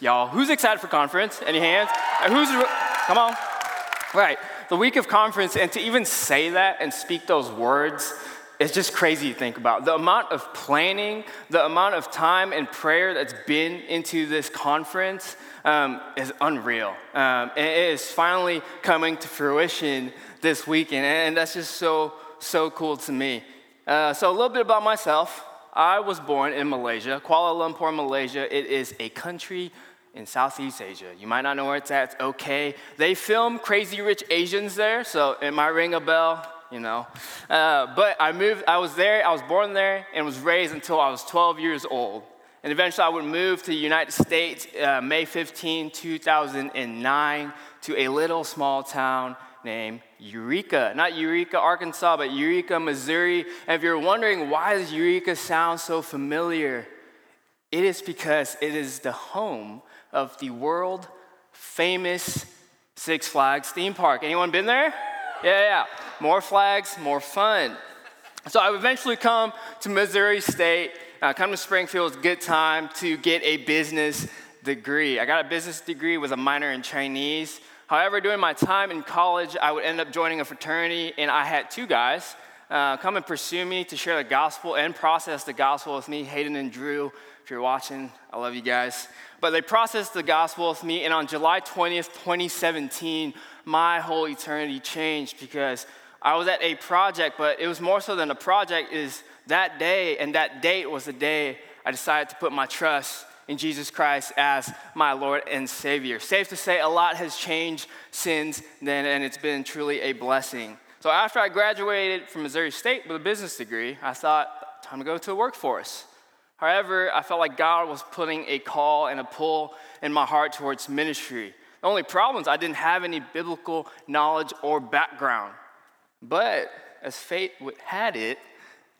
Y'all, who's excited for conference? Any hands? And who's, come on. Right, the week of conference, and to even say that and speak those words, it's just crazy to think about. The amount of planning, the amount of time and prayer that's been into this conference um, is unreal. Um, and it is finally coming to fruition this weekend, and that's just so, so cool to me. Uh, so, a little bit about myself. I was born in Malaysia, Kuala Lumpur, Malaysia. It is a country in Southeast Asia. You might not know where it's at, it's okay. They film Crazy Rich Asians there, so it might ring a bell, you know. Uh, but I moved, I was there, I was born there, and was raised until I was 12 years old. And eventually I would move to the United States uh, May 15, 2009, to a little small town named Eureka. Not Eureka, Arkansas, but Eureka, Missouri. And if you're wondering why does Eureka sound so familiar, it is because it is the home of the world famous Six Flags theme park. Anyone been there? Yeah, yeah. More flags, more fun. So I eventually come to Missouri State, uh, come to Springfield, it's a good time to get a business degree. I got a business degree with a minor in Chinese. However, during my time in college, I would end up joining a fraternity, and I had two guys uh, come and pursue me to share the gospel and process the gospel with me, Hayden and Drew. If you're watching, I love you guys. But they processed the gospel with me, and on July 20th, 2017, my whole eternity changed because I was at a project, but it was more so than a project, is that day and that date was the day I decided to put my trust in Jesus Christ as my Lord and Savior. Safe to say, a lot has changed since then, and it's been truly a blessing. So after I graduated from Missouri State with a business degree, I thought, time to go to the workforce. However, I felt like God was putting a call and a pull in my heart towards ministry. The only problem is I didn't have any biblical knowledge or background. But as fate had it,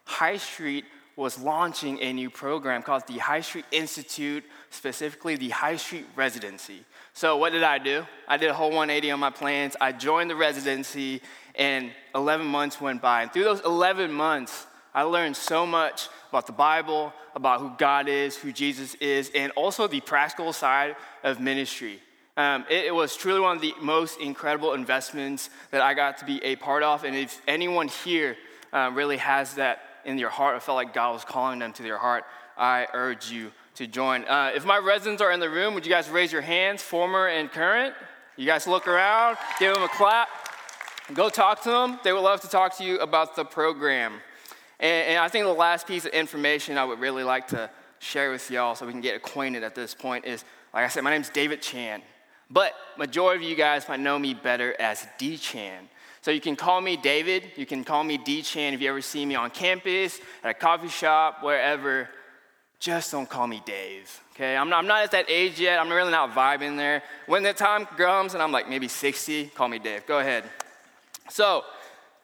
High Street was launching a new program called the High Street Institute, specifically the High Street Residency. So, what did I do? I did a whole 180 on my plans. I joined the residency, and 11 months went by. And through those 11 months, I learned so much about the Bible, about who God is, who Jesus is, and also the practical side of ministry. Um, it, it, was truly one of the most incredible investments that I got to be a part of. And if anyone here uh, really has that in their heart, or felt like God was calling them to their heart, I urge you to join. Uh, if my residents are in the room, would you guys raise your hands, former and current? You guys look around, give them a clap, go talk to them. They would love to talk to you about the program. And, and I think the last piece of information I would really like to share with y'all so we can get acquainted at this point is like I said, my name's David Chan. But majority of you guys might know me better as D Chan. So you can call me David, you can call me D Chan if you ever see me on campus, at a coffee shop, wherever. Just don't call me Dave, okay? I'm not, I'm not at that age yet. I'm really not vibing there. When the time comes and I'm like maybe 60, call me Dave. Go ahead. So,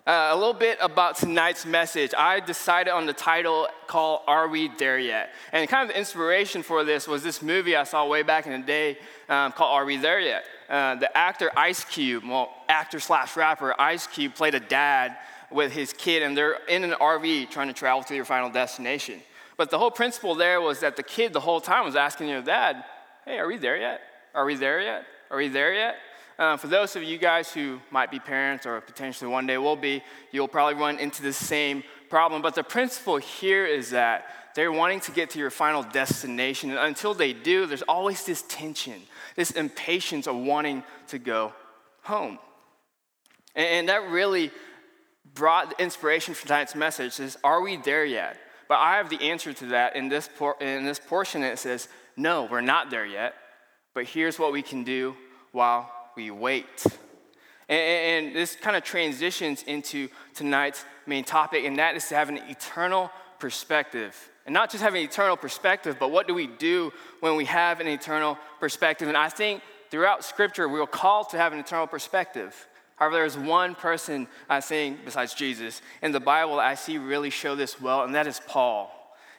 uh, a little bit about tonight's message. I decided on the title called Are We There Yet? And kind of the inspiration for this was this movie I saw way back in the day um, called Are We There Yet? Uh, the actor Ice Cube, well, actor slash rapper Ice Cube played a dad with his kid, and they're in an RV trying to travel to their final destination. But the whole principle there was that the kid the whole time was asking their dad, Hey, are we there yet? Are we there yet? Are we there yet? Uh, for those of you guys who might be parents or potentially one day will be, you'll probably run into the same problem. But the principle here is that they're wanting to get to your final destination. And until they do, there's always this tension, this impatience of wanting to go home. And, and that really brought the inspiration for tonight's message is, are we there yet? But I have the answer to that in this, por- in this portion. It says, no, we're not there yet. But here's what we can do while we wait. And, and this kind of transitions into tonight's main topic, and that is to have an eternal perspective. And not just have an eternal perspective, but what do we do when we have an eternal perspective? And I think throughout Scripture, we're called to have an eternal perspective. However, there is one person, I think, besides Jesus, in the Bible I see really show this well, and that is Paul.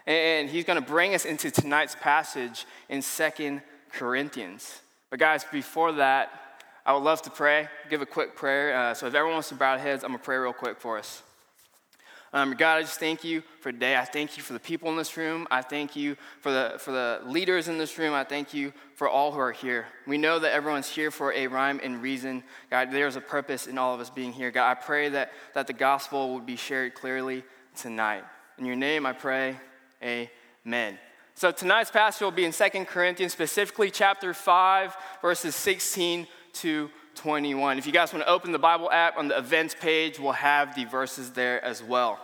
And he's going to bring us into tonight's passage in Second Corinthians. But, guys, before that, I would love to pray, give a quick prayer. Uh, so if everyone wants to bow their heads, I'm going to pray real quick for us. Um, God, I just thank you for today. I thank you for the people in this room. I thank you for the, for the leaders in this room. I thank you for all who are here. We know that everyone's here for a rhyme and reason. God, there's a purpose in all of us being here. God, I pray that, that the gospel would be shared clearly tonight. In your name I pray, amen. So tonight's passage will be in 2 Corinthians, specifically chapter 5, verses 16 to 21. If you guys want to open the Bible app on the events page, we'll have the verses there as well.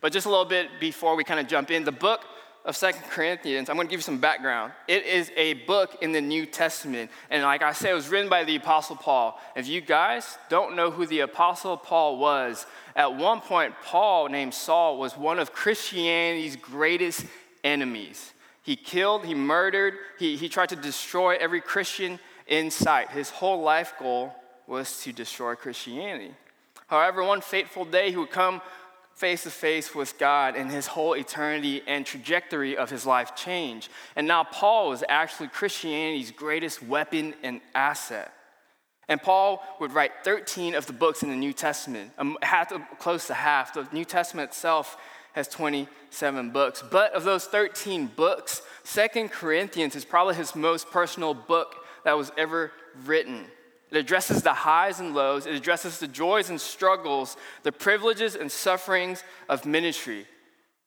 But just a little bit before we kind of jump in, the book of Second Corinthians, I'm going to give you some background. It is a book in the New Testament. And like I said, it was written by the Apostle Paul. If you guys don't know who the Apostle Paul was, at one point, Paul, named Saul, was one of Christianity's greatest enemies. He killed, he murdered, he, he tried to destroy every Christian in sight. His whole life goal was to destroy Christianity. However, one fateful day, he would come face to face with God, and his whole eternity and trajectory of his life changed. And now, Paul was actually Christianity's greatest weapon and asset. And Paul would write 13 of the books in the New Testament, um, half, close to half. The New Testament itself has 27 books. But of those 13 books, Second Corinthians is probably his most personal book that was ever written. It addresses the highs and lows, it addresses the joys and struggles, the privileges and sufferings of ministry,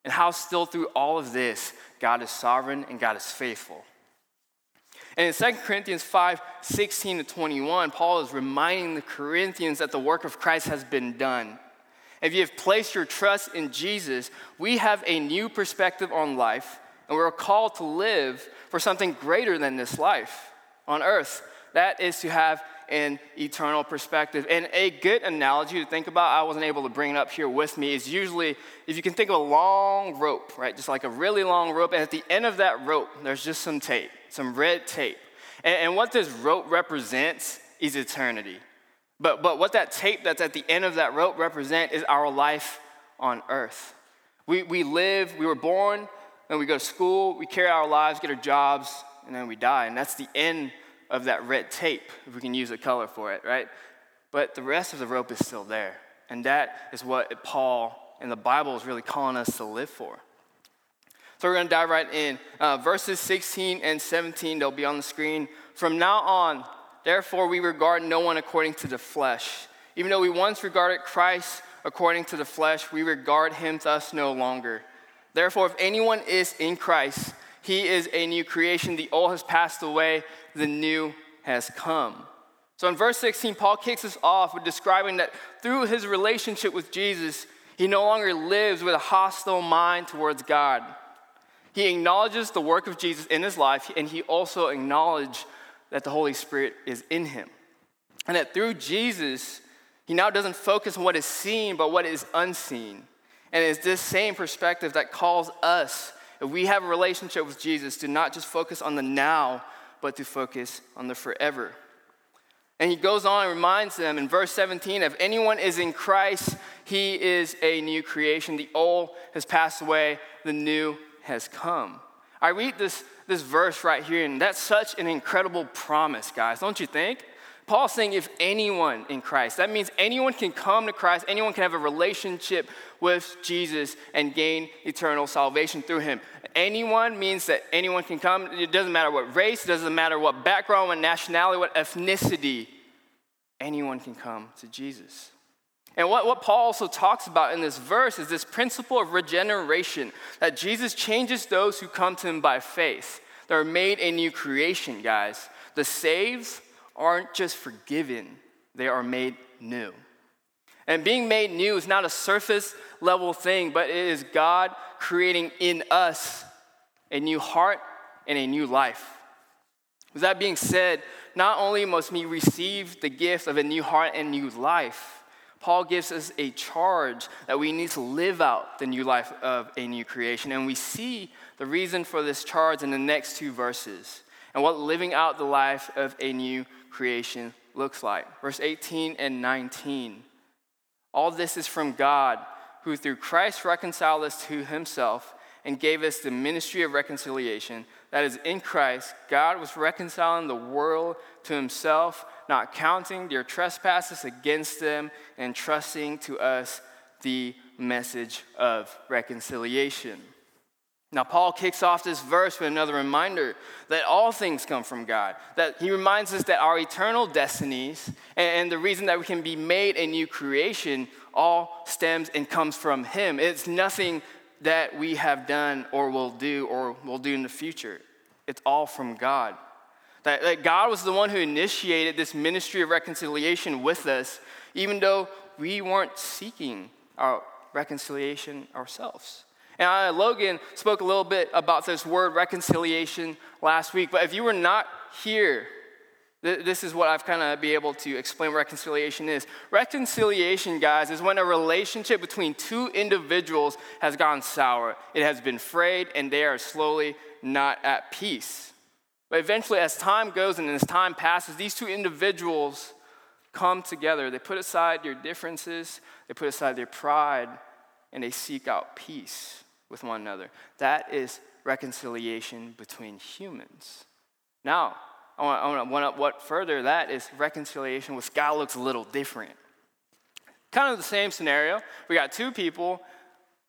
and how still through all of this, God is sovereign and God is faithful. And in 2 Corinthians 5 16 to 21, Paul is reminding the Corinthians that the work of Christ has been done. If you have placed your trust in Jesus, we have a new perspective on life, and we're called to live for something greater than this life on earth. That is to have an eternal perspective. And a good analogy to think about, I wasn't able to bring it up here with me, is usually if you can think of a long rope, right? Just like a really long rope. And at the end of that rope, there's just some tape, some red tape. And, and what this rope represents is eternity. But, but what that tape that's at the end of that rope represent is our life on earth. We, we live, we were born, then we go to school, we carry our lives, get our jobs, and then we die. And that's the end of that red tape, if we can use a color for it, right? But the rest of the rope is still there. And that is what Paul and the Bible is really calling us to live for. So we're going to dive right in. Uh, verses 16 and 17, they'll be on the screen. From now on, therefore, we regard no one according to the flesh. Even though we once regarded Christ according to the flesh, we regard him thus no longer. Therefore, if anyone is in Christ, he is a new creation. The old has passed away, the new has come. So in verse 16, Paul kicks us off with describing that through his relationship with Jesus, he no longer lives with a hostile mind towards God. He acknowledges the work of Jesus in his life, and he also acknowledges that the Holy Spirit is in him. And that through Jesus, he now doesn't focus on what is seen, but what is unseen. And it's this same perspective that calls us if we have a relationship with Jesus, to not just focus on the now, but to focus on the forever. And he goes on and reminds them in verse 17 if anyone is in Christ, he is a new creation. The old has passed away, the new has come. I read this, this verse right here, and that's such an incredible promise, guys, don't you think? Paul's saying if anyone in Christ, that means anyone can come to Christ, anyone can have a relationship with Jesus and gain eternal salvation through him. Anyone means that anyone can come. It doesn't matter what race, it doesn't matter what background, what nationality, what ethnicity, anyone can come to Jesus. And what, what Paul also talks about in this verse is this principle of regeneration that Jesus changes those who come to him by faith. They're made a new creation, guys. The saves aren't just forgiven, they are made new. And being made new is not a surface level thing, but it is God creating in us a new heart and a new life. With that being said, not only must we receive the gift of a new heart and new life, Paul gives us a charge that we need to live out the new life of a new creation. And we see the reason for this charge in the next two verses and what living out the life of a new creation looks like. Verse 18 and 19. All this is from God, who through Christ reconciled us to himself and gave us the ministry of reconciliation. That is, in Christ, God was reconciling the world to himself, not counting their trespasses against them, and trusting to us the message of reconciliation. Now, Paul kicks off this verse with another reminder that all things come from God. That he reminds us that our eternal destinies and the reason that we can be made a new creation all stems and comes from Him. It's nothing that we have done or will do or will do in the future. It's all from God. That, that God was the one who initiated this ministry of reconciliation with us, even though we weren't seeking our reconciliation ourselves. And I, Logan spoke a little bit about this word reconciliation last week, but if you were not here, th- this is what I've kind of be able to explain what reconciliation is. Reconciliation, guys, is when a relationship between two individuals has gone sour. It has been frayed, and they are slowly not at peace. But eventually, as time goes and as time passes, these two individuals come together. They put aside their differences, they put aside their pride, and they seek out peace with one another. That is reconciliation between humans. Now, I want, to one up what further that is reconciliation with God looks a little different. Kind of the same scenario. We got two people,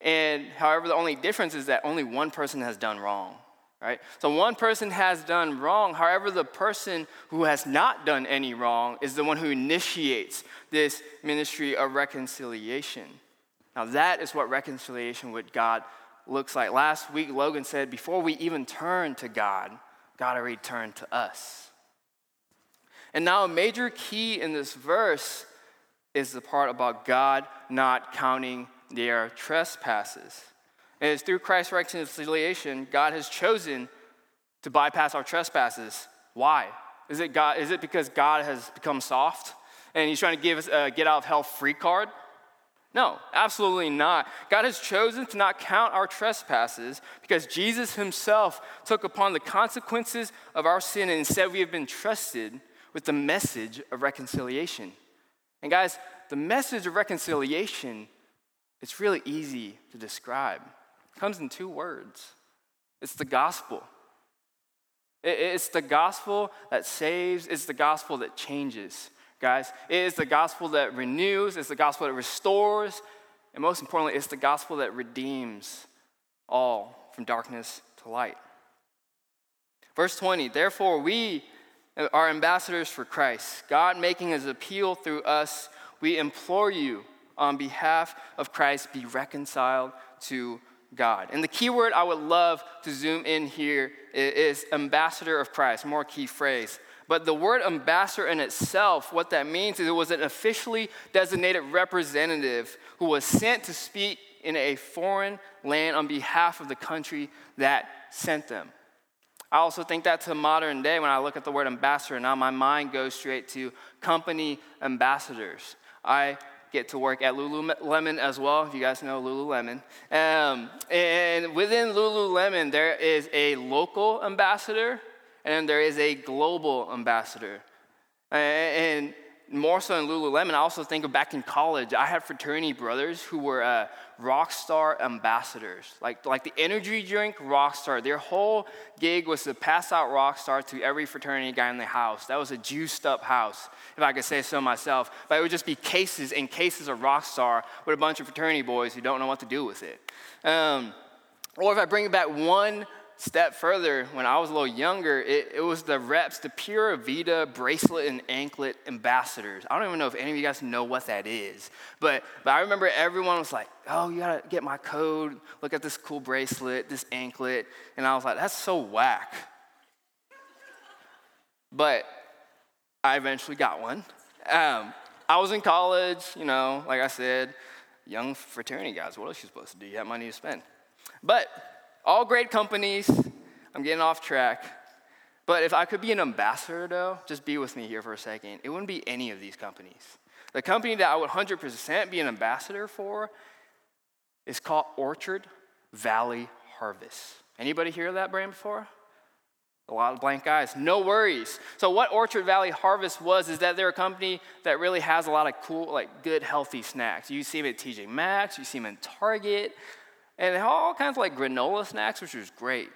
and however, the only difference is that only one person has done wrong. Right? So one person has done wrong. However, the person who has not done any wrong is the one who initiates this ministry of reconciliation. Now, that is what reconciliation with God looks like. Last week, Logan said, before we even turn to God, God already turned to us. And now, a major key in this verse is the part about God not counting their trespasses. And it's through Christ's reconciliation, God has chosen to bypass our trespasses. Why? Is it, God, is it because God has become soft and he's trying to give us a get out of hell free card? No, absolutely not. God has chosen to not count our trespasses because Jesus himself took upon the consequences of our sin, and instead we have been trusted with the message of reconciliation. And guys, the message of reconciliation, it's really easy to describe. Comes in two words. It's the gospel. It's the gospel that saves, it's the gospel that changes guys. It is the gospel that renews, it's the gospel that restores, and most importantly, it's the gospel that redeems all from darkness to light. Verse 20, therefore, we are ambassadors for Christ, God making his appeal through us. We implore you on behalf of Christ, be reconciled to God. And the key word I would love to zoom in here is ambassador of Christ, more key phrase. But the word ambassador in itself, what that means is it was an officially designated representative who was sent to speak in a foreign land on behalf of the country that sent them. I also think that to modern day, when I look at the word ambassador, now my mind goes straight to company ambassadors. I get to work at Lululemon as well, if you guys know Lululemon. Um, and within Lululemon, there is a local ambassador and there is a global ambassador. And more so in Lululemon, I also think of back in college, I had fraternity brothers who were uh, rock star ambassadors, like, like the energy drink rock star. Their whole gig was to pass out rock star to every fraternity guy in the house. That was a juiced up house, if I could say so myself. But it would just be cases and cases of rock star with a bunch of fraternity boys who don't know what to do with it. Um, or if I bring back one step further, when I was a little younger, it, it was the reps, the Pura Vida bracelet and anklet ambassadors. I don't even know if any of you guys know what that is. But, but I remember everyone was like, oh, you gotta get my code, look at this cool bracelet, this anklet. And I was like, that's so whack. But I eventually got one. Um, I was in college, you know, like I said, young fraternity guys. What else are you supposed to do? You have money to spend. But all great companies. I'm getting off track. But if I could be an ambassador, though, just be with me here for a second. It wouldn't be any of these companies. The company that I would 100% be an ambassador for is called Orchard Valley Harvest. Anybody hear that brand before? A lot of blank eyes. No worries. So what Orchard Valley Harvest was is that they're a company that really has a lot of cool, like good, healthy snacks. You see them at TJ Maxx, you see them in Target. And they have all kinds of like granola snacks, which was great.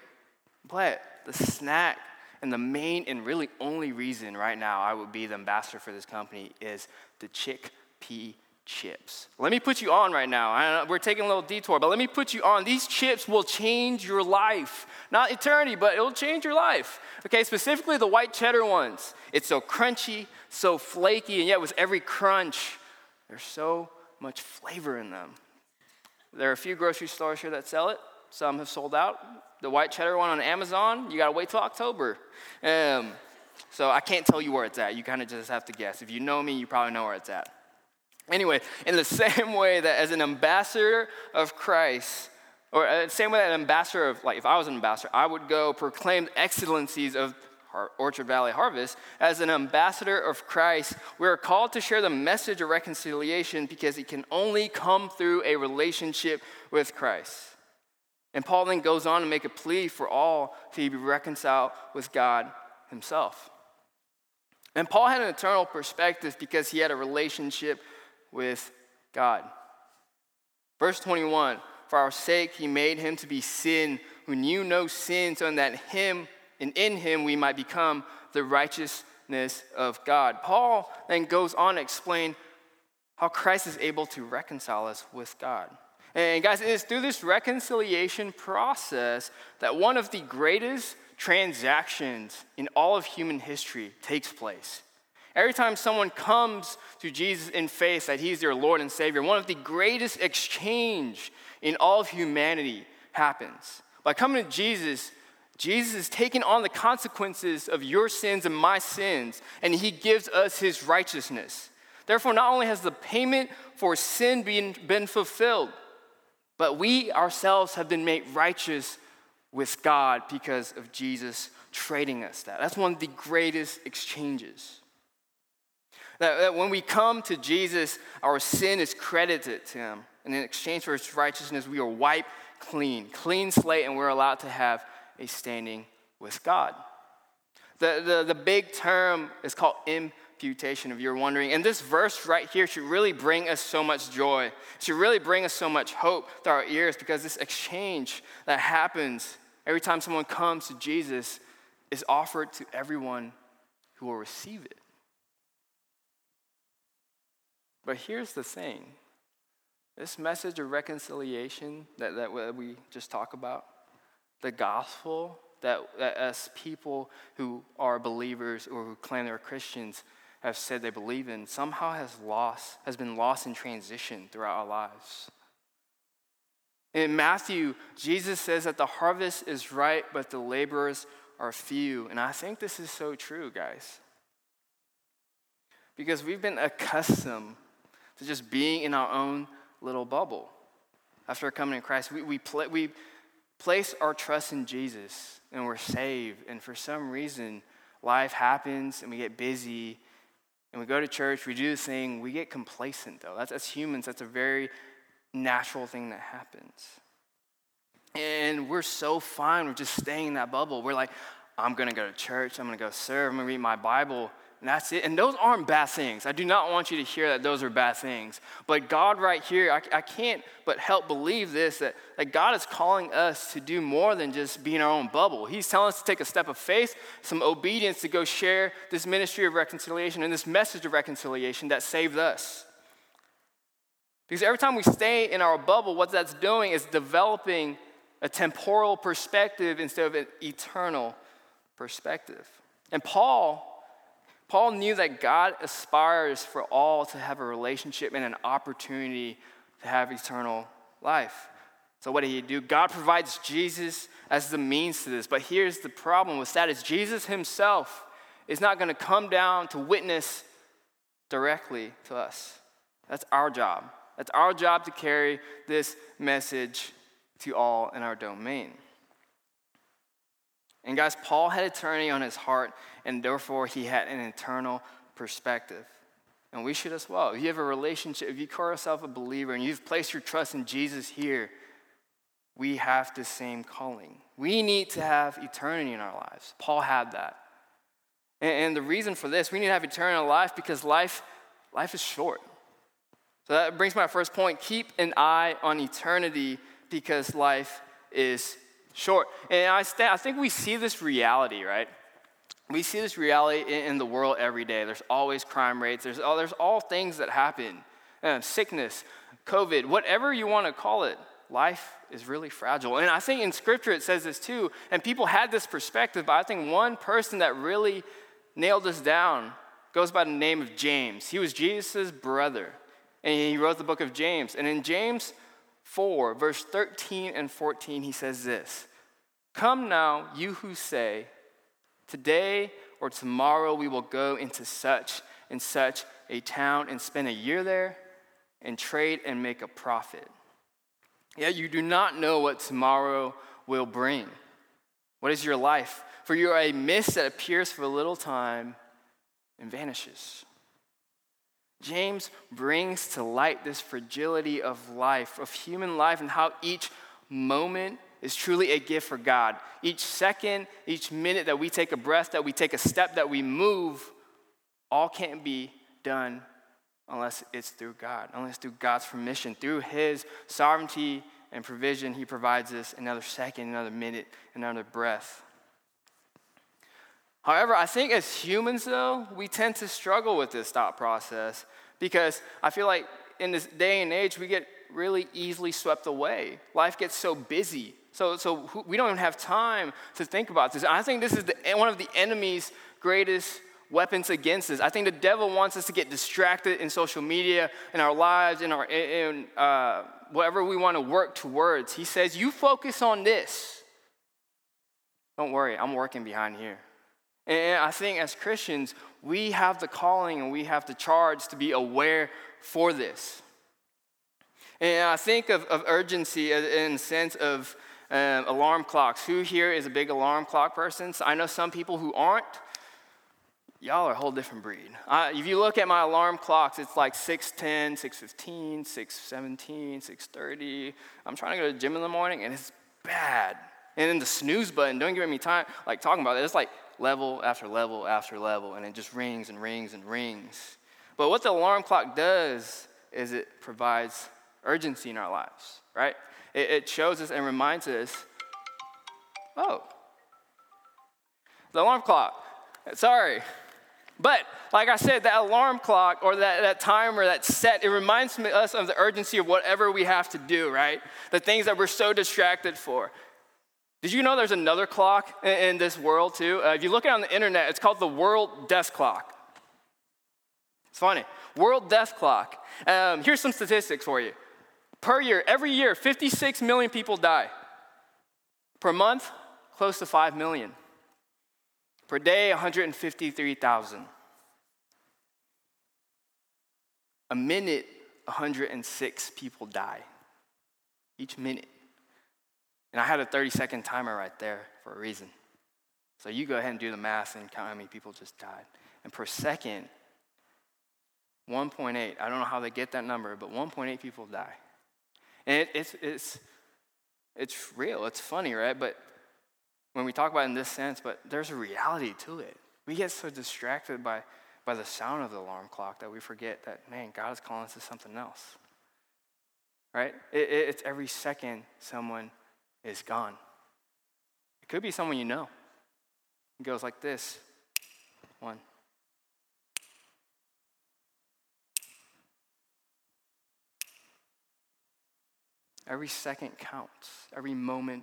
But the snack and the main and really only reason right now I would be the ambassador for this company is the chickpea chips. Let me put you on right now. We're taking a little detour, but let me put you on. These chips will change your life. Not eternity, but it'll change your life. Okay, specifically the white cheddar ones. It's so crunchy, so flaky, and yet with every crunch, there's so much flavor in them. There are a few grocery stores here that sell it. Some have sold out. The white cheddar one on Amazon, you gotta wait till October. Um, so I can't tell you where it's at. You kind of just have to guess. If you know me, you probably know where it's at. Anyway, in the same way that as an ambassador of Christ, or the uh, same way that an ambassador of, like if I was an ambassador, I would go proclaim excellencies of Orchard Valley Harvest. As an ambassador of Christ, we are called to share the message of reconciliation because it can only come through a relationship with Christ. And Paul then goes on to make a plea for all to be reconciled with God himself. And Paul had an eternal perspective because he had a relationship with God. Verse 21 For our sake, he made him to be sin who knew no sin, so that him and in him we might become the righteousness of God. Paul then goes on to explain how Christ is able to reconcile us with God. And guys, it is through this reconciliation process that one of the greatest transactions in all of human history takes place. Every time someone comes to Jesus in faith that he's their Lord and Savior, one of the greatest exchange in all of humanity happens. By coming to Jesus, Jesus is taking on the consequences of your sins and my sins, and he gives us his righteousness. Therefore, not only has the payment for sin been, been fulfilled, but we ourselves have been made righteous with God because of Jesus trading us that. That's one of the greatest exchanges. That, that when we come to Jesus, our sin is credited to him. And in exchange for his righteousness, we are wiped clean, clean slate, and we're allowed to have a standing with God. The, the, the big term is called imputation, if you're wondering. And this verse right here should really bring us so much joy. Should really bring us so much hope to our ears because this exchange that happens every time someone comes to Jesus is offered to everyone who will receive it. But here's the thing this message of reconciliation that, that we just talked about, the gospel that, that us people who are believers or who claim they're Christians have said they believe in somehow has lost, has been lost in transition throughout our lives. In Matthew, Jesus says that the harvest is ripe, but the laborers are few. And I think this is so true, guys. Because we've been accustomed to just being in our own little bubble. After coming to Christ, we, we, pl- we place our trust in Jesus and we're saved. And for some reason, life happens and we get busy and we go to church, we do the thing, we get complacent though. That's, as humans, that's a very natural thing that happens. And we're so fine with just staying in that bubble. We're like, I'm gonna go to church, I'm gonna go serve, I'm gonna read my Bible. And that's it. And those aren't bad things. I do not want you to hear that those are bad things. But God, right here, I, I can't but help believe this that, that God is calling us to do more than just be in our own bubble. He's telling us to take a step of faith, some obedience to go share this ministry of reconciliation and this message of reconciliation that saved us. Because every time we stay in our bubble, what that's doing is developing a temporal perspective instead of an eternal perspective. And Paul Paul knew that God aspires for all to have a relationship and an opportunity to have eternal life. So what did he do? God provides Jesus as the means to this. But here's the problem with that is Jesus himself is not going to come down to witness directly to us. That's our job. That's our job to carry this message to all in our domain. And guys, Paul had eternity on his heart, and therefore he had an eternal perspective. And we should as well. If you have a relationship, if you call yourself a believer and you've placed your trust in Jesus here, we have the same calling. We need to have eternity in our lives. Paul had that. And, the reason for this, we need to have eternal life because life, life is short. So that brings my first point. Keep an eye on eternity because life is short. And I, st- I think we see this reality, right? We see this reality in, in, the world every day. There's always crime rates, there's all, there's all things that happen. uh, sickness, COVID, whatever you want to call it, life is really fragile. And I think in scripture it says this too, and people had this perspective, but I think one person that really nailed this down goes by the name of James. He was Jesus' brother, and he wrote the book of James. And in James 4, verse 13 and 14, he says this Come now, you who say, Today or tomorrow we will go into such and such a town and spend a year there and trade and make a profit. Yet you do not know what tomorrow will bring. What is your life? For you are a mist that appears for a little time and vanishes. James brings to light this fragility of life, of human life, and how each moment is truly a gift for God. Each second, each minute that we take a breath, that we take a step, that we move, all can't be done unless it's through God, unless through God's permission, through His sovereignty and provision, He provides us another second, another minute, another breath. However, I think as humans, though, we tend to struggle with this thought process because I feel like in this day and age, we get really easily swept away. Life gets so busy. So, so we don't even have time to think about this. I think this is the, one of the enemy's greatest weapons against us. I think the devil wants us to get distracted in social media, in our lives, in our in uh, whatever we want to work towards. He says, "You focus on this. Don't worry, I'm working behind here." And I think as Christians, we have the calling and we have the charge to be aware for this. And I think of, of urgency in the sense of um, alarm clocks. Who here is a big alarm clock person? So I know some people who aren't y'all are a whole different breed. If you look at my alarm clocks, it's like 6.10, 6.15, 6.17, 6.30. I'm trying to go to the gym in the morning, and it's bad. And then the snooze button, don't give me time, like talking about it, it's like level after level after level, and it just rings and rings and rings. But what the alarm clock does is it provides urgency in our lives, right? It, it shows us and reminds us, oh, the alarm clock, sorry, but like I said, that alarm clock or that, that timer that's set, it reminds us of the urgency of whatever we have to do, right? The things that we're so distracted for. Did you know there's another clock in, this world too? Uh, if you look it on the internet, it's called the World Death Clock. It's funny. World Death Clock. Um, here's some statistics for you. Per year, every year, 56 million people die. Per month, close to 5 million. Per day, 153,000. A minute, 106 people die. Each minute. And I had a 30 second timer right there for a reason. So you go ahead and do the math and count how many people just died. And per second, 1.8. I don't know how they get that number, but 1.8 people die. And it, it's, it's, it's real. It's funny, right? But when we talk about it in this sense, but there's a reality to it. We get so distracted by, by the sound of the alarm clock that we forget that, man, God is calling us to something else. Right? It, it, it's every second someone is gone. It could be someone you know. It goes like this one. Every second counts, every moment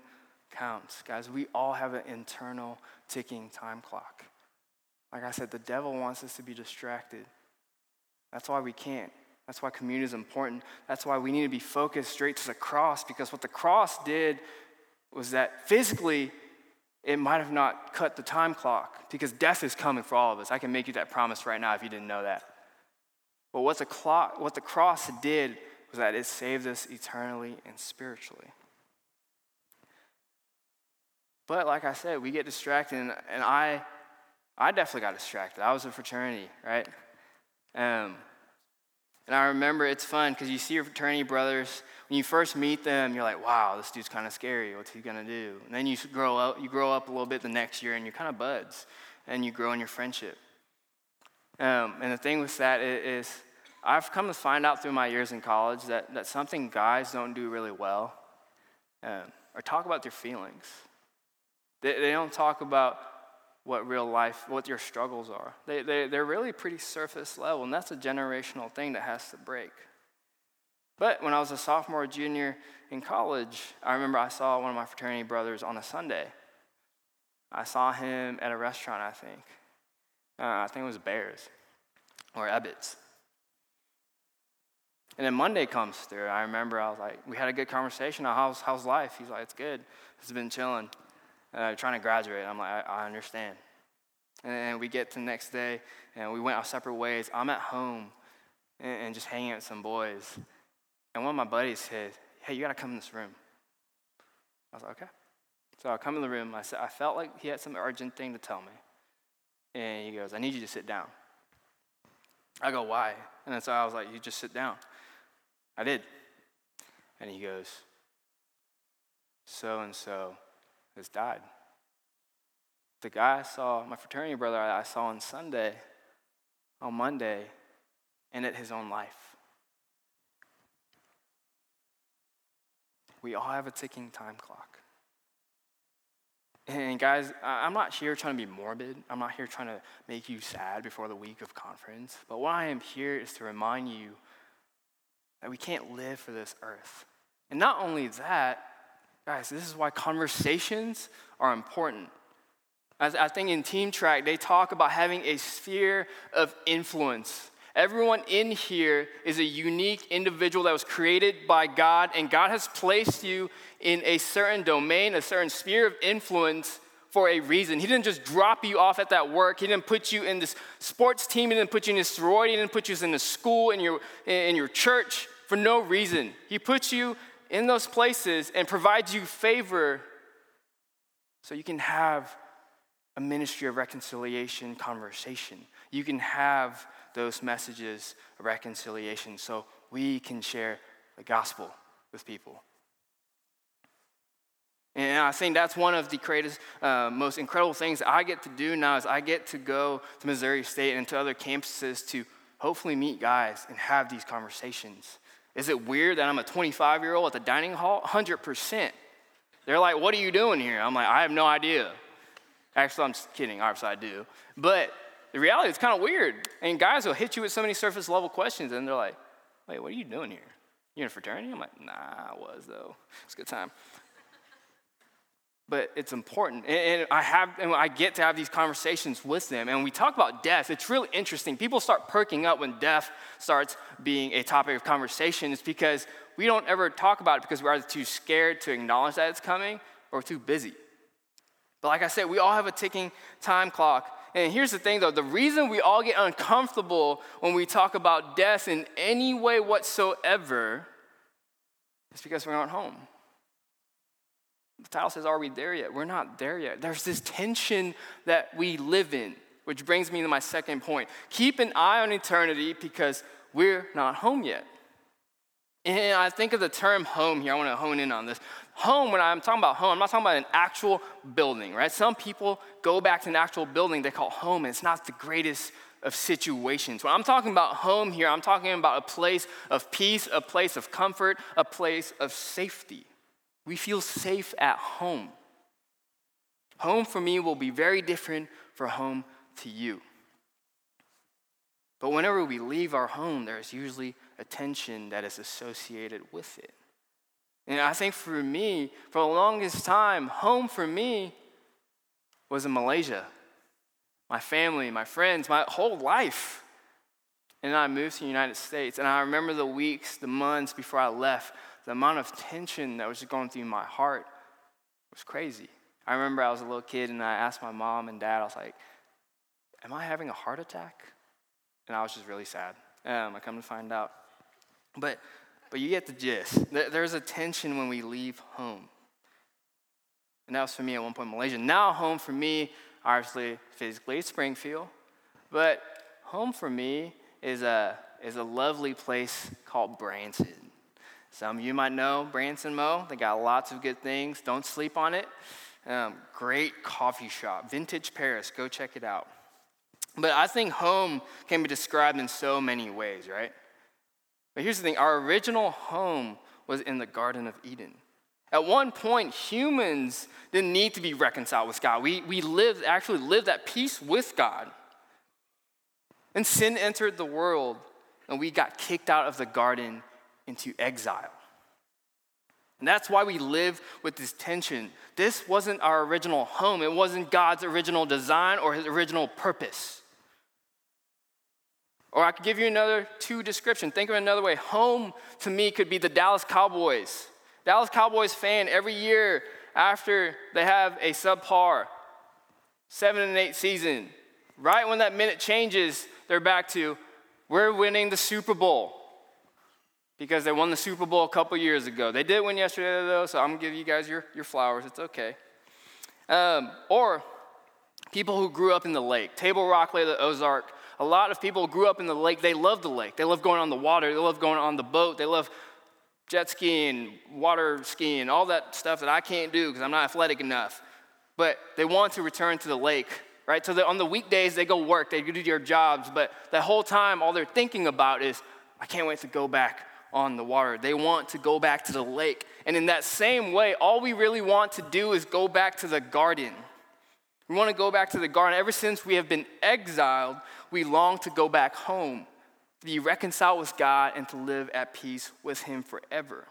counts. Guys, we all have an internal ticking time clock. Like I said, the devil wants us to be distracted. That's why we can't. That's why community is important. That's why we need to be focused straight to the cross because what the cross did was that physically it might have not cut the time clock because death is coming for all of us. I can make you that promise right now if you didn't know that. But what the, clock, what the cross did was that it saved us eternally and spiritually. But like I said, we get distracted, and, and I, I definitely got distracted. I was a fraternity, right? Um, and I remember it's fun because you see your fraternity brothers. When you first meet them, you're like, "Wow, this dude's kind of scary. What's he gonna do?" And then you grow up. You grow up a little bit the next year, and you're kind of buds, and you grow in your friendship. Um, and the thing with that is, I've come to find out through my years in college that, that something guys don't do really well, um, or talk about their feelings. They, they don't talk about what real life, what your struggles are. They, they, they're really pretty surface level, and that's a generational thing that has to break. But when I was a sophomore, junior in college, I remember I saw one of my fraternity brothers on a Sunday. I saw him at a restaurant, I think. Uh, I think it was Bears or Ebbets. And then Monday comes through. I remember I was like, we had a good conversation. How's, how's life? He's like, it's good. It's been chilling. Uh, trying to graduate. I'm like, I, I understand. And we get to the next day, and we went our separate ways. I'm at home and, and just hanging out with some boys. And one of my buddies said, Hey, you got to come in this room. I was like, Okay. So I come in the room. I, said, I felt like he had some urgent thing to tell me. And he goes, I need you to sit down. I go, Why? And so I was like, You just sit down. I did. And he goes, So and so has died. The guy I saw, my fraternity brother I saw on Sunday, on Monday, ended his own life. We all have a ticking time clock. And guys, I'm not here trying to be morbid. I'm not here trying to make you sad before the week of conference. But what I am here is to remind you that we can't live for this earth. And not only that, guys, this is why conversations are important. As I think in Team Track, they talk about having a sphere of influence. Everyone in here is a unique individual that was created by God, and God has placed you in a certain domain, a certain sphere of influence for a reason. He didn't just drop you off at that work. He didn't put you in this sports team. He didn't put you in this sorority. He didn't put you in the school, in your, in your church for no reason. He puts you in those places and provides you favor so you can have a ministry of reconciliation conversation. You can have those messages of reconciliation so we can share the gospel with people. And I think that's one of the greatest, uh, most incredible things I get to do now is I get to go to Missouri State and to other campuses to hopefully meet guys and have these conversations. Is it weird that I'm a 25 year old at the dining hall? 100%. They're like, what are you doing here? I'm like, I have no idea. Actually, I'm just kidding. Obviously, I do. But the reality is kind of weird. And guys will hit you with so many surface level questions, and they're like, wait, what are you doing here? You're in a fraternity? I'm like, nah, I was, though. It's a good time. But it's important. And, I have and I get to have these conversations with them. And we talk about death, it's really interesting. People start perking up when death starts being a topic of conversation. It's because we don't ever talk about it because we're either too scared to acknowledge that it's coming or too busy. But like I said, we all have a ticking time clock. And here's the thing though the reason we all get uncomfortable when we talk about death in any way whatsoever is because we aren't home. The title says, Are we there yet? We're not there yet. There's this tension that we live in, which brings me to my second point. Keep an eye on eternity because we're not home yet. And I think of the term home here. I want to hone in on this. Home, when I'm talking about home, I'm not talking about an actual building, right? Some people go back to an actual building they call home, and it's not the greatest of situations. When I'm talking about home here, I'm talking about a place of peace, a place of comfort, a place of safety. We feel safe at home. Home for me will be very different for home to you. But whenever we leave our home, there's usually a tension that is associated with it. And I think for me, for the longest time, home for me was in Malaysia. My family, my friends, my whole life. And I moved to the United States. And I remember the weeks, the months before I left, the amount of tension that was just going through my heart was crazy. I remember I was a little kid and I asked my mom and dad, I was like, Am I having a heart attack? And I was just really sad. Um, I come to find out. But, but you get the gist. There's a tension when we leave home. And that was for me at one point in Malaysia. Now, home for me, obviously, physically, Springfield. But home for me is a, is a lovely place called Branson. Some of you might know Branson Mo. They got lots of good things. Don't sleep on it. Um, great coffee shop, Vintage Paris. Go check it out. But I think home can be described in so many ways, right? But here's the thing our original home was in the Garden of Eden. At one point, humans didn't need to be reconciled with God. We, we lived, actually lived at peace with God. And sin entered the world, and we got kicked out of the garden into exile. And that's why we live with this tension. This wasn't our original home, it wasn't God's original design or his original purpose. Or I could give you another two description. Think of another way. Home to me could be the Dallas Cowboys. Dallas Cowboys fan every year after they have a subpar seven and eight season, right when that minute changes, they're back to, we're winning the Super Bowl because they won the Super Bowl a couple years ago. They did win yesterday, though, so I'm going to give you guys your, your flowers. It's okay. Um, or people who grew up in the lake, Table Rock, Lake, the Ozark. A lot of people grew up in the lake. They love the lake. They love going on the water. They love going on the boat. They love jet skiing, water skiing, all that stuff that I can't do because I'm not athletic enough. But they want to return to the lake, right? So on the weekdays, they go work, they do their jobs, but the whole time, all they're thinking about is, I can't wait to go back on the water. They want to go back to the lake. And in that same way, all we really want to do is go back to the garden. We want to go back to the garden. Ever since we have been exiled, we long to go back home, to be reconciled with God, and to live at peace with Him forever.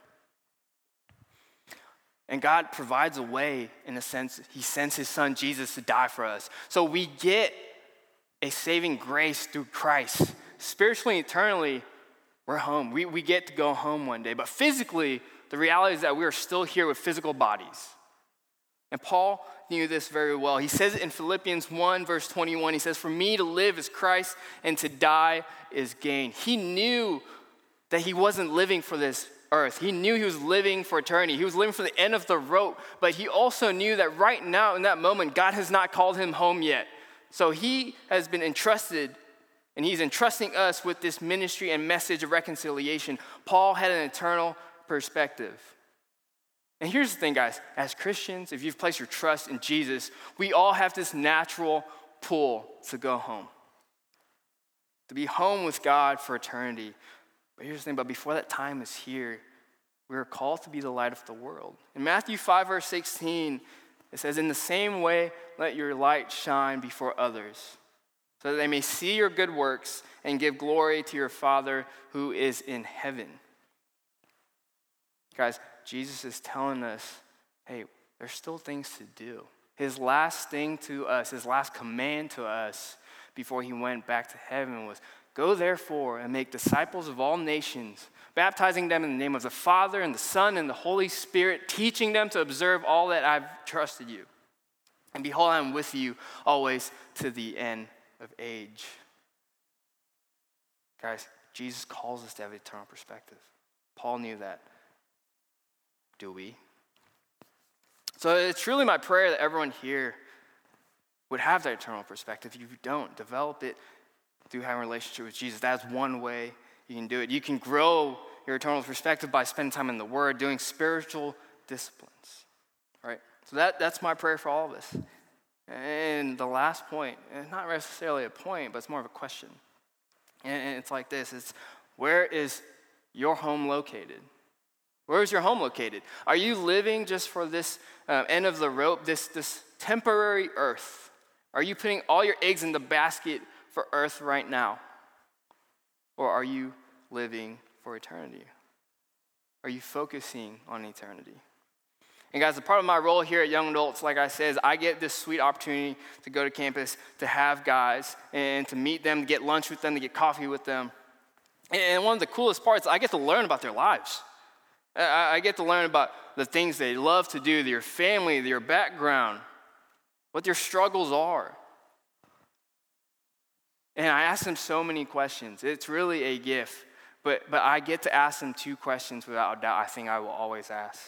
And God provides a way, in a sense, He sends His Son Jesus to die for us. So we get a saving grace through Christ. Spiritually, eternally, we're home. We, we get to go home one day. But physically, the reality is that we are still here with physical bodies. And Paul knew this very well. He says in Philippians 1, verse 21. He says, For me to live is Christ, and to die is gain. He knew that he wasn't living for this earth. He knew he was living for eternity. He was living for the end of the rope, but he also knew that right now, in that moment, God has not called him home yet. So he has been entrusted and he's entrusting us with this ministry and message of reconciliation. Paul had an eternal perspective. And here's the thing, guys as Christians, if you've placed your trust in Jesus, we all have this natural pull to go home, to be home with God for eternity. But here's the thing, but before that time is here, we are called to be the light of the world. In Matthew 5, verse 16, it says, In the same way, let your light shine before others so that they may see your good works and give glory to your Father who is in heaven. Guys, Jesus is telling us hey, there's still things to do. His last thing to us, his last command to us before he went back to heaven was go therefore and make disciples of all nations, baptizing them in the name of the Father and the Son and the Holy Spirit, teaching them to observe all that I've trusted you. And behold, I am with you always to the end of age. Guys, Jesus calls us to have eternal perspective. Paul knew that. Do we? So it's truly my prayer that everyone here would have that eternal perspective. If you don't, develop it through having a relationship with Jesus. That's one way you can do it. You can grow your eternal perspective by spending time in the Word, doing spiritual disciplines. Right? So that, that's my prayer for all of us. And the last point, not necessarily a point, but it's more of a question. And it's like this it's where is your home located? Where is your home located? Are you living just for this uh, end of the rope, this, this temporary earth? Are you putting all your eggs in the basket for earth right now? Or are you living for eternity? Are you focusing on eternity? And guys, a part of my role here at Young Adults, like I said, is I get this sweet opportunity to go to campus, to have guys, and to meet them, to get lunch with them, to get coffee with them. And one of the coolest parts, I get to learn about their lives. I get to learn about the things they love to do, their family, their background, what their struggles are. And I ask them so many questions. It's really a gift. But, but I get to ask them two questions without a doubt I think I will always ask.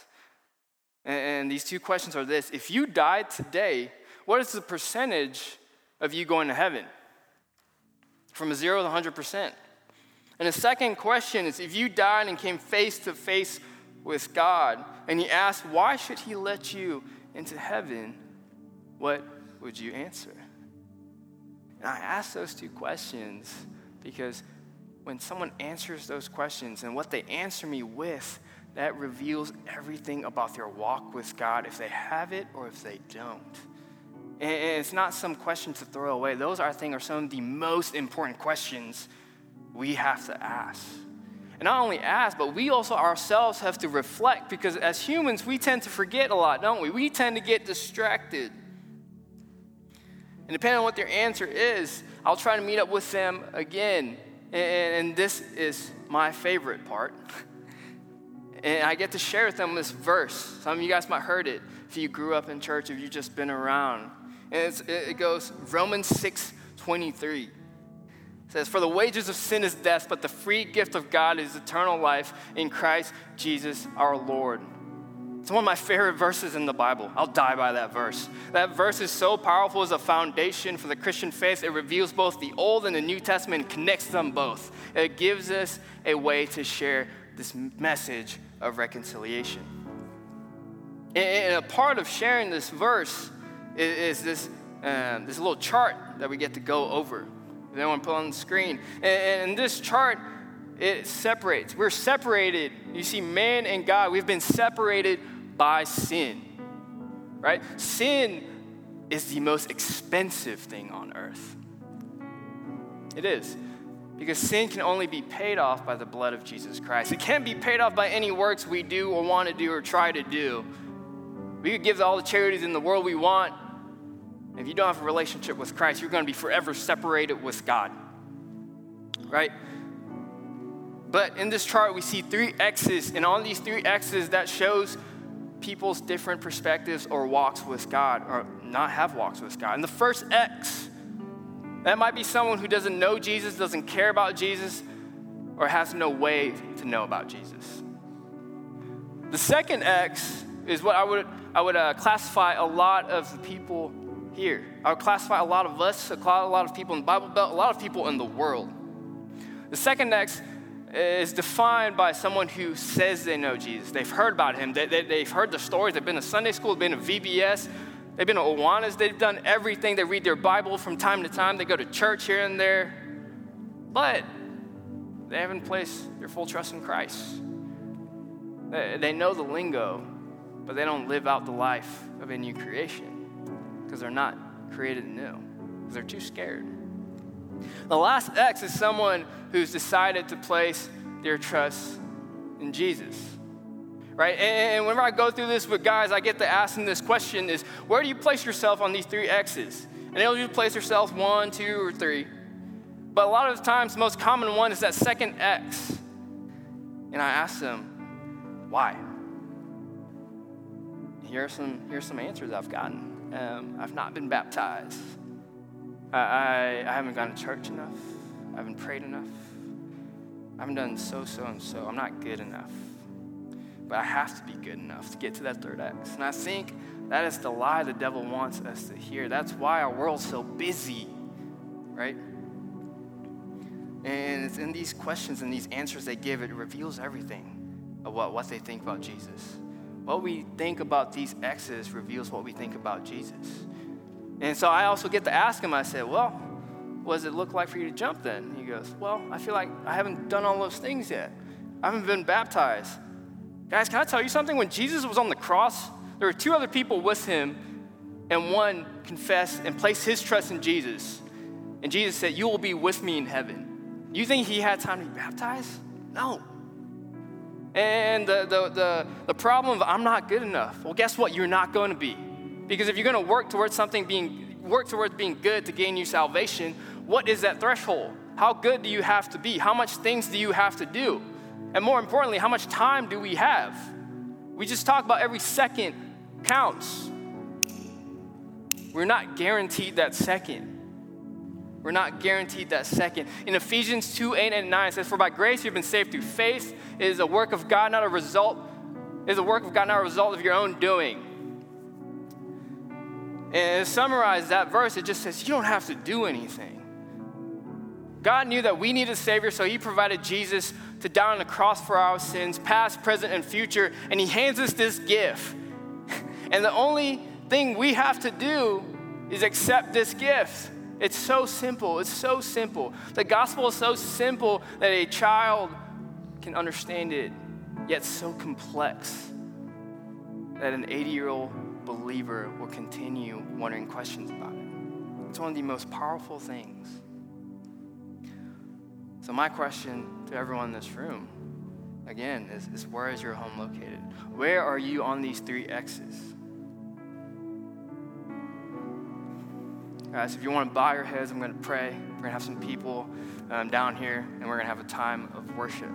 And these two questions are this If you died today, what is the percentage of you going to heaven? From a zero to 100%. And the second question is if you died and came face to face with God, and He asked, Why should He let you into heaven? What would you answer? And I ask those two questions because when someone answers those questions and what they answer me with that reveals everything about their walk with God, if they have it or if they don't. And it's not some question to throw away. Those, I think, are some of the most important questions we have to ask. And not only ask, but we also ourselves have to reflect because as humans, we tend to forget a lot, don't we? We tend to get distracted. And depending on what their answer is, I'll try to meet up with them again. And this is my favorite part. And I get to share with them this verse. Some of you guys might heard it if you grew up in church, if you've just been around. And it goes Romans 6 23 says, For the wages of sin is death, but the free gift of God is eternal life in Christ Jesus our Lord. It's one of my favorite verses in the Bible. I'll die by that verse. That verse is so powerful as a foundation for the Christian faith. It reveals both the Old and the New Testament connects them both. It gives us a way to share this message of reconciliation. And a part of sharing this verse is this, uh, this little chart that we get to go over. Want to put on the screen. And this chart, it separates. We're separated. You see, man and God, we've been separated by sin, right? Sin is the most expensive thing on earth. It is. Because sin can only be paid off by the blood of Jesus Christ. It can't be paid off by any works we do or want to do or try to do. We could give all the charities in the world we want, if you don't have a relationship with Christ, you're going to be forever separated with God. Right? But in this chart, we see three X's, and on these three X's, that shows people's different perspectives or walks with God, or not have walks with God. And the first X, that might be someone who doesn't know Jesus, doesn't care about Jesus, or has no way to know about Jesus. The second X is what I would, I would uh, classify a lot of the people here. I would classify a lot of us, a lot of people in the Bible Belt, a lot of people in the world. The second next is defined by someone who says they know Jesus. They've heard about him, they, have they, heard the stories, they've been to Sunday school, they've been to VBS, they've been to Awanas, they've done everything. They read their Bible from time to time, they go to church here and there, but they haven't placed their full trust in Christ. They, they know the lingo, but they don't live out the life of a new creation because they're not created new, because they're too scared. The last X is someone who's decided to place their trust in Jesus. Right? And whenever I go through this with guys, I get to ask them this question is where do you place yourself on these three X's? And they'll usually place themselves one, two, or three. But a lot of the times, the most common one is that second X. And I ask them, why? Here are some, here are some answers I've gotten. Um, I've not been baptized. I, I, I haven't gone to church enough. I haven't prayed enough. I haven't done so, so, and so. I'm not good enough. But I have to be good enough to get to that third X. And I think that is the lie the devil wants us to hear. That's why our world's so busy, right? And it's in these questions and these answers they give, it reveals everything about what they think about Jesus what we think about these X's reveals what we think about Jesus. And so I also get to ask him, I said, Well, what does it look like for you to jump then? He goes, Well, I feel like I haven't done all those things yet. I haven't been baptized. Guys, can I tell you something? When Jesus was on the cross, there were two other people with him, and one confessed and placed his trust in Jesus. And Jesus said, You will be with me in heaven. You think he had time to be baptized? No. And the, the, the, the problem of I'm not good enough. Well, guess what? You're not going to be. Because if you're going to work towards something being, work towards being good to gain you salvation, what is that threshold? How good do you have to be? How much things do you have to do? And more importantly, how much time do we have? We just talk about every second counts. We're not guaranteed that second. We're not guaranteed that second. In Ephesians 2 8 and 9, it says, For by grace you've been saved through faith. It is a work of God, not a result. It is a work of God, not a result of your own doing. And to summarize that verse, it just says, You don't have to do anything. God knew that we needed a Savior, so He provided Jesus to die on the cross for our sins, past, present, and future, and He hands us this gift. And the only thing we have to do is accept this gift. It's so simple. It's so simple. The gospel is so simple that a child can understand it, yet so complex that an 80 year old believer will continue wondering questions about it. It's one of the most powerful things. So, my question to everyone in this room again, is, is where is your home located? Where are you on these three X's? All right, so if you want to bow your heads, I'm going to pray. We're going to have some people um, down here, and we're going to have a time of worship.